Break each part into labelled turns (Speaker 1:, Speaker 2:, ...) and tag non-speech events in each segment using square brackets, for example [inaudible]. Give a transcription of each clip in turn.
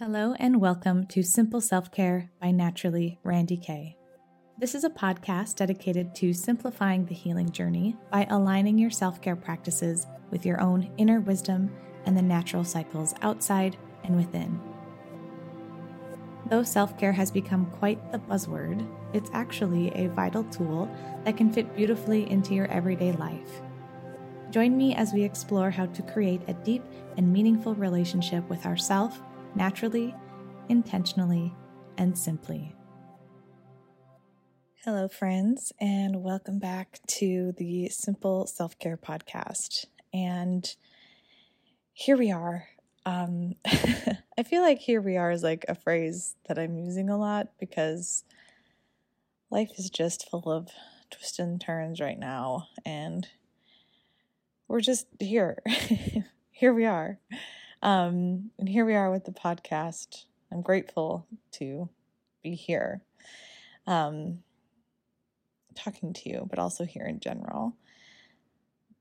Speaker 1: Hello, and welcome to Simple Self Care by Naturally Randi Kay. This is a podcast dedicated to simplifying the healing journey by aligning your self care practices with your own inner wisdom and the natural cycles outside and within. Though self care has become quite the buzzword, it's actually a vital tool that can fit beautifully into your everyday life. Join me as we explore how to create a deep and meaningful relationship with ourself naturally, intentionally, and simply. Hello, friends, and welcome back to the Simple Self Care Podcast. And here we are. Um, [laughs] I feel like here we are is like a phrase that I'm using a lot because life is just full of twists and turns right now, and we're just here. [laughs] here we are. Um, and here we are with the podcast. I'm grateful to be here, um, talking to you, but also here in general.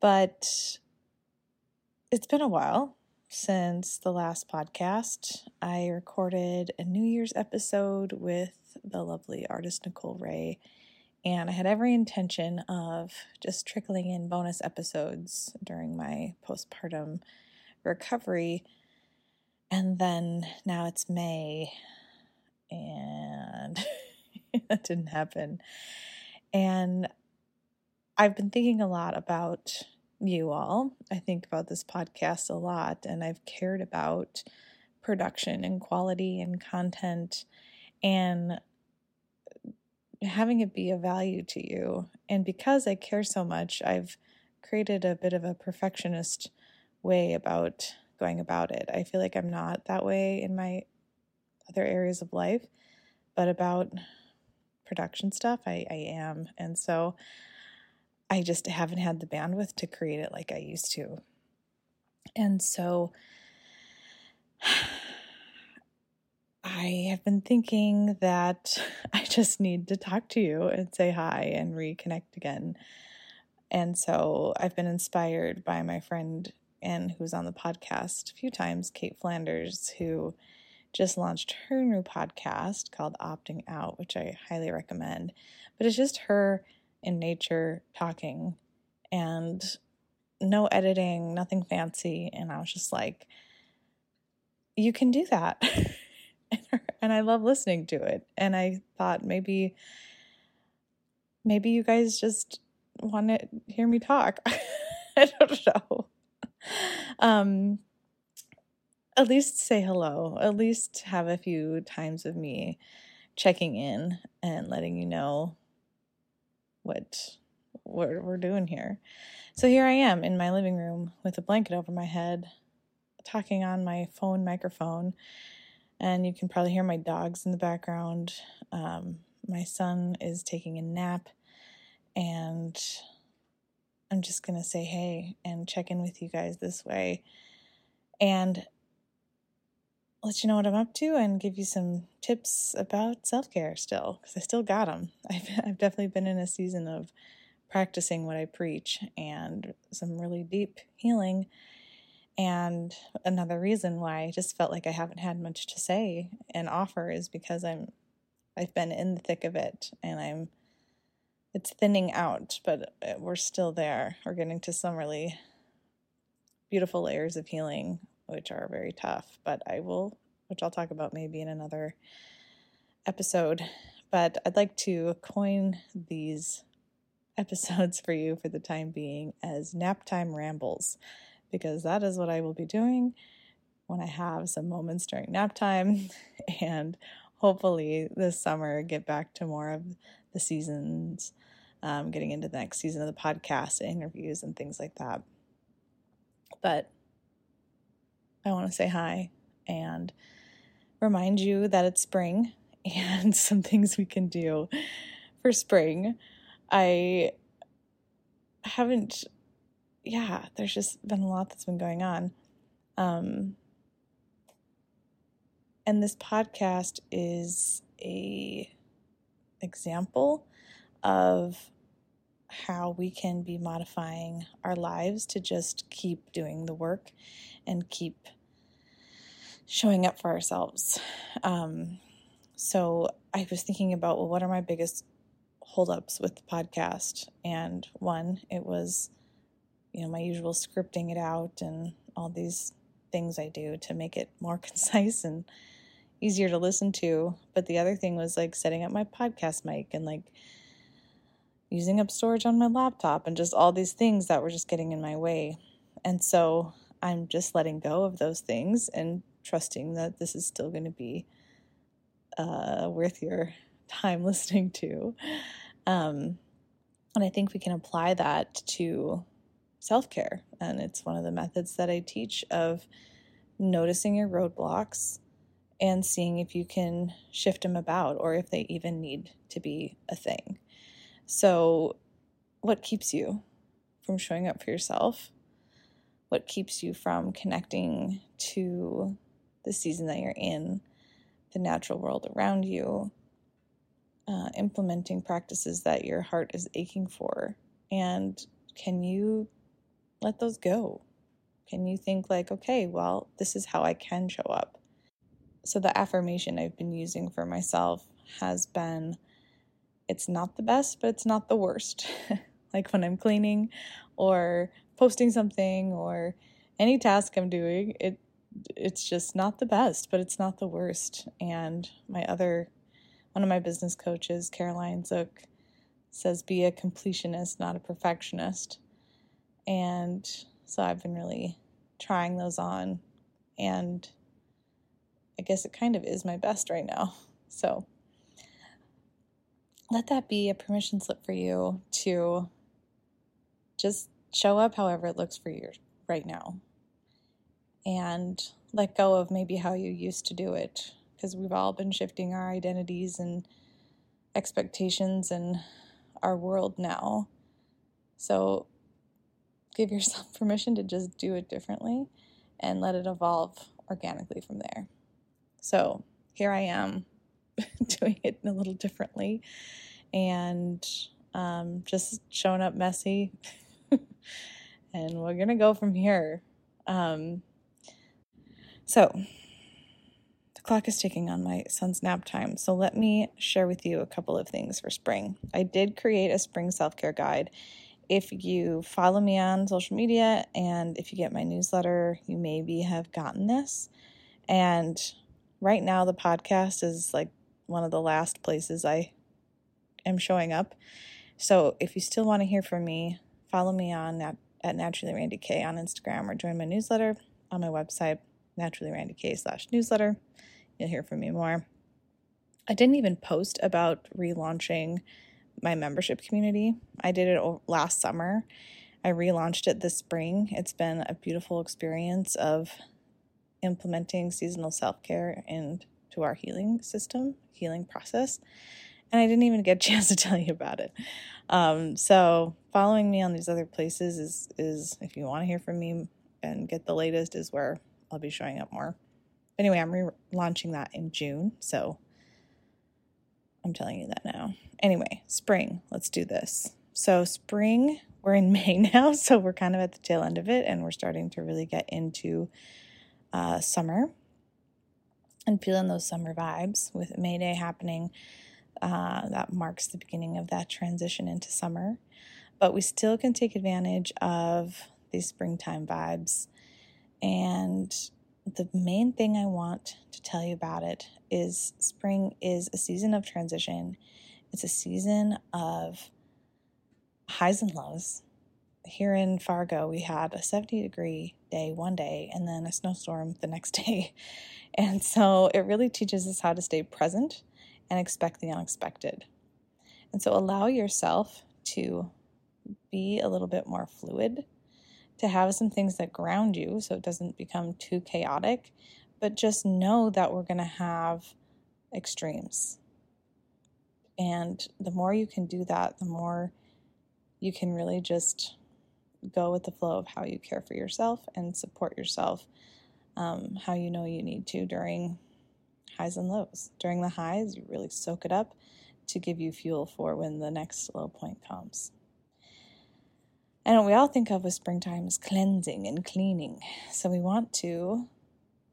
Speaker 1: But it's been a while since the last podcast. I recorded a New Year's episode with the lovely artist Nicole Ray, and I had every intention of just trickling in bonus episodes during my postpartum recovery. And then now it's May, and [laughs] that didn't happen. And I've been thinking a lot about you all. I think about this podcast a lot, and I've cared about production and quality and content and having it be of value to you. And because I care so much, I've created a bit of a perfectionist way about going about it. I feel like I'm not that way in my other areas of life, but about production stuff, I, I am. And so I just haven't had the bandwidth to create it like I used to. And so [sighs] I have been thinking that [laughs] I just need to talk to you and say hi and reconnect again. And so I've been inspired by my friend and who's on the podcast a few times, Kate Flanders, who just launched her new podcast called Opting Out, which I highly recommend. But it's just her in nature talking and no editing, nothing fancy. And I was just like, you can do that. [laughs] and I love listening to it. And I thought maybe, maybe you guys just want to hear me talk. [laughs] I don't know um, at least say hello. At least have a few times of me checking in and letting you know what what we're doing here. So here I am in my living room with a blanket over my head, talking on my phone microphone, and you can probably hear my dogs in the background. Um, my son is taking a nap, and I'm just going to say hey and check in with you guys this way and let you know what I'm up to and give you some tips about self care still, because I still got them. [laughs] I've, I've definitely been in a season of practicing what I preach and some really deep healing. And another reason why I just felt like I haven't had much to say and offer is because I'm I've been in the thick of it and I'm it's thinning out, but uh, we're still there. We're getting to some really beautiful layers of healing, which are very tough, but I will, which I'll talk about maybe in another episode. But I'd like to coin these [laughs] episodes for you for the time being as nap time rambles, because that is what I will be doing when I have some moments during nap time [laughs] and hopefully this summer get back to more of the seasons um, getting into the next season of the podcast, and interviews, and things like that. But I want to say hi and remind you that it's spring [laughs] and some things we can do for spring. I haven't, yeah, there's just been a lot that's been going on. Um, and this podcast is a example of how we can be modifying our lives to just keep doing the work and keep showing up for ourselves. Um, so I was thinking about, well, what are my biggest holdups with the podcast? And one, it was, you know, my usual scripting it out and all these things I do to make it more [laughs] concise and easier to listen to. But the other thing was like setting up my podcast mic and like using up storage on my laptop and just all these things that were just getting in my way. And so I'm just letting go of those things and trusting that this is still going to be uh, worth your [laughs] time [laughs] listening to. Um, and I think we can apply that to self care. And it's one of the methods that I teach of noticing your roadblocks and seeing if you can shift them about or if they even need to be a thing. So, what keeps you from showing up for yourself? What keeps you from connecting to the season that you're in, the natural world around you, uh, implementing practices that your heart is aching for. And can you let those go? Can you think, like, okay, well, this is how I can show up? So, the affirmation I've been using for myself has been it's not the best, but it's not the worst. [laughs] like when I'm cleaning or posting something or any task I'm doing, it it's just not the best, but it's not the worst. And my other, one of my business coaches, Caroline Zook, says be a completionist, not a perfectionist. And so I've been really trying those on. And I guess it kind of is my best right now. So let that be a permission slip for you to just show up however it looks for you right now and let go of maybe how you used to do it because we've all been shifting our identities and expectations and our world now. So give yourself [laughs] permission to just do it differently and let it evolve organically from there. So here I am [laughs] doing it a little differently and um, just showing up messy. [laughs] and we're going to go from here. Um, so, the clock is ticking on my son's nap time. So, let me share with you a couple of things for spring. I did create a spring self care guide. If you follow me on social media and if you get my newsletter, you maybe have gotten this. And right now, the podcast is like one of the last places I am showing up. So, if you still want to hear from me, follow me on at, at Naturally Randi Kay on Instagram or join my newsletter on my website naturally Randi Kay slash newsletter. You'll hear from me more. I didn't even post about relaunching my membership community. I did it last summer. I relaunched it this spring. It's been a beautiful experience of implementing seasonal self care into our healing system, healing process. And I didn't even get a [laughs] chance to tell you about it. Um, so following me on these other places is is if you want to hear from me and get the latest is where I'll be showing up more. Anyway, I'm relaunching that in June, so I'm telling you that now. Anyway, spring, let's do this. So, spring, we're in [laughs] May now, so we're kind of at the tail end of it, and we're starting to really get into uh, summer and feeling those summer vibes with May Day happening. Uh, that marks the beginning of that transition into summer. But we still can take advantage of these springtime vibes and the main thing I want to tell you about it is spring is a season of transition. It's a season of highs and lows. Here in Fargo, we had a 70 degree day one day and then a snowstorm the next [laughs] day. And so it really teaches us how to stay present and expect the unexpected. And so allow yourself to be a little bit more fluid to have some things that ground you so it doesn't become too chaotic, but just know that we're going to have extremes. And the more you can do that, the more you can really just go with the flow of how you care for yourself and support yourself um, how you know you need to during highs and lows. During the highs, you really soak it up to give you fuel for when the next low point comes. And what we all think of with springtime is cleansing and cleaning. So we want to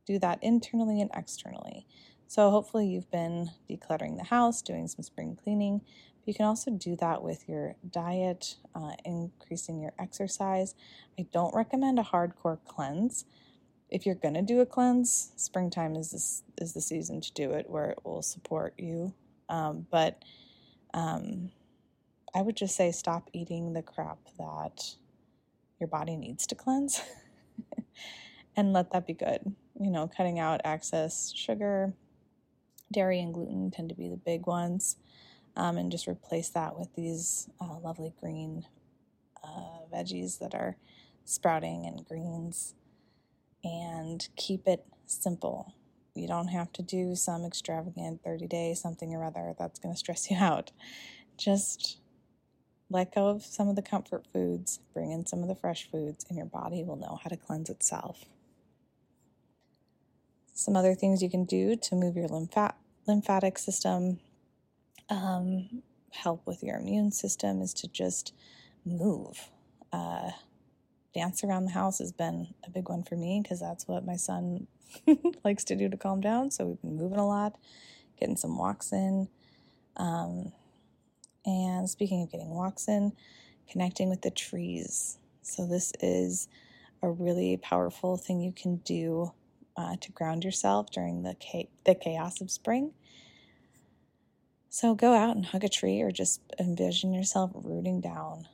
Speaker 1: do that internally and externally. So, hopefully, you've been decluttering the house, doing some spring cleaning. You can also do that with your diet, uh, increasing your exercise. I don't recommend a hardcore cleanse. If you're gonna do a cleanse, springtime is this is the season to do it, where it will support you. Um, but um, I would just say stop eating the crap that your body needs to cleanse, [laughs] and let that be good. You know, cutting out excess sugar, dairy, and gluten tend to be the big ones um, and just replace that with these uh, lovely green uh, veggies that are sprouting and greens and keep it simple. You don't have to do some extravagant 30 day something or other that's going to stress [laughs] you out. Just let go of some of the comfort foods, bring in some of the fresh foods, and your body will know how to cleanse itself. Some other things you can do to move your lymphat- lymphatic system um, help with your immune system is to just move. Uh, dance around the house has been a big one for me because that's what my son [laughs] likes to do to calm down. So we've been moving a lot, getting some walks in. Um, and speaking of getting walks in, connecting with the trees. So this is a really powerful thing you can do uh, to ground yourself during the the chaos of spring. So go out and hug a tree or just envision yourself rooting down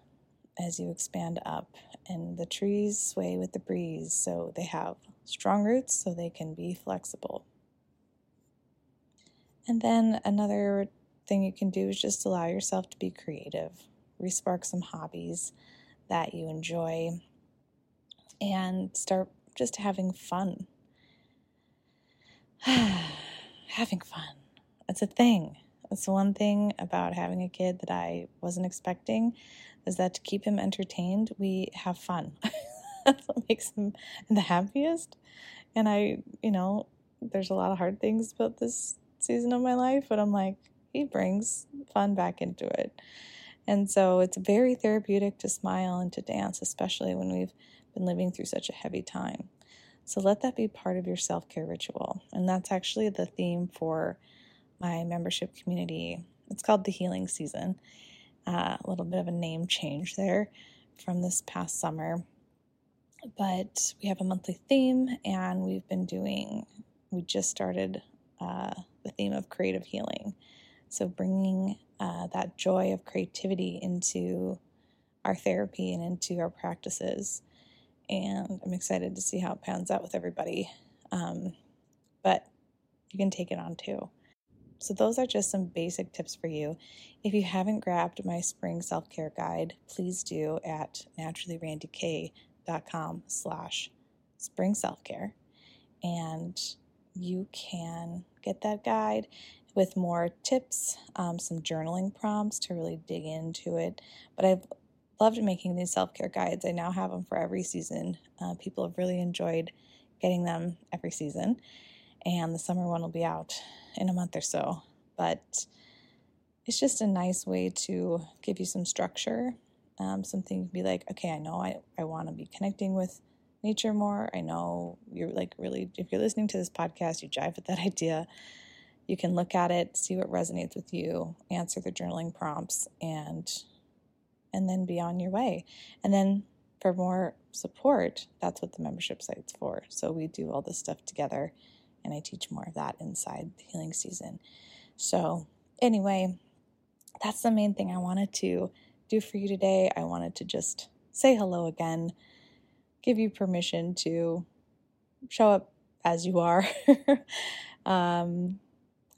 Speaker 1: as you expand up. And the trees sway with the breeze, so they have strong roots so they can be flexible. And then another thing you can do is just allow yourself to be creative, respark some hobbies that you enjoy, and start just having fun. [sighs] having fun. It's a thing. That's one thing about having a kid that I wasn't expecting is that to keep him entertained, we have fun. [laughs] That's what makes him the happiest. And I, you know, there's a lot of hard things about this season of my life, but I'm like, he brings fun back into it. And so it's very therapeutic to smile and to dance, especially when we've been living through such a heavy time. So let that be part of your self care ritual. And that's actually the theme for my membership community. It's called the Healing Season. Uh, a little bit of a name change there from this past summer. But we have a monthly theme, and we've been doing, we just started uh, the theme of creative healing. So, bringing uh, that joy of creativity into our therapy and into our practices. And I'm excited to see how it pans out with everybody. Um, but you can take it on too. So those are just some basic tips for you. If you haven't grabbed my spring self-care guide, please do at naturallyrandikay.com slash spring self-care. And you can get that guide with more tips, um, some journaling prompts to really dig into it. But I've loved making these self care guides. I now have them for every season. Uh, people have really enjoyed getting them every season and the summer one will be out in a month or so. But it's just a nice way to give you some structure, um, something to be like, okay, I know I, I want to be connecting with nature more. I know you're like really, if you're listening to this podcast, you jive with that [laughs] idea. You can look at it, see what resonates with you, answer the journaling prompts, and and then be on your way. And then for more support, that's what the membership site's for. So we do all this stuff together and I teach more of that inside the healing season. So, anyway, that's the main thing I wanted to do for you today. I wanted to just say hello again, give you permission to show up as you are. [laughs] um,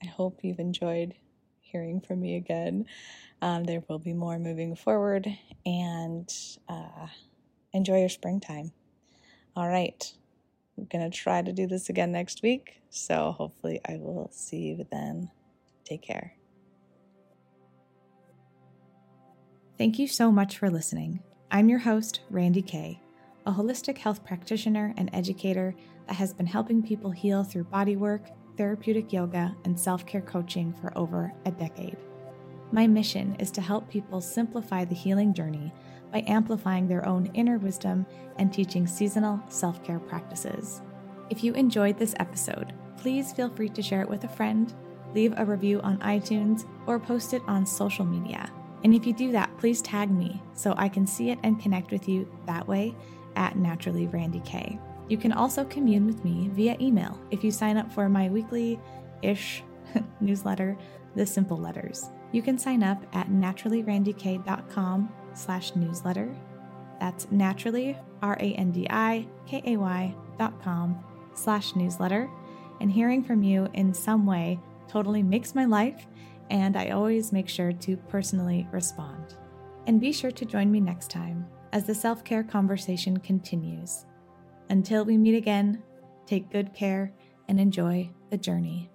Speaker 1: I hope you've enjoyed hearing from me again. Um, there will be more moving forward, and uh, enjoy your springtime. All right. I'm going to try to do this again next week. So hopefully, I will see you then. Take care.
Speaker 2: Thank you so much for listening. I'm your host, Randi Kay, a holistic health practitioner and educator that has been helping people heal through bodywork, therapeutic yoga, and self care coaching for over a decade. My mission is to help people simplify the healing journey by amplifying their own inner wisdom and teaching seasonal self care practices. If you enjoyed this episode, please feel free to share it with a friend, leave a review on iTunes, or post it on social media. And if you do that, please tag me so I can see it and connect with you that way at Naturally Randi Kay. You can also commune with me via email if you sign up for my weekly ish [laughs] newsletter, The Simple Letters. You can sign up at naturallyrandikay.com slash newsletter. That's naturally, R-A-N-D-I-K-A-Y dot com slash newsletter. And hearing from you in some way totally makes my life, and I always make sure to personally respond. And be sure to join me next time as the self care conversation continues. Until we meet again, take good care and enjoy the journey.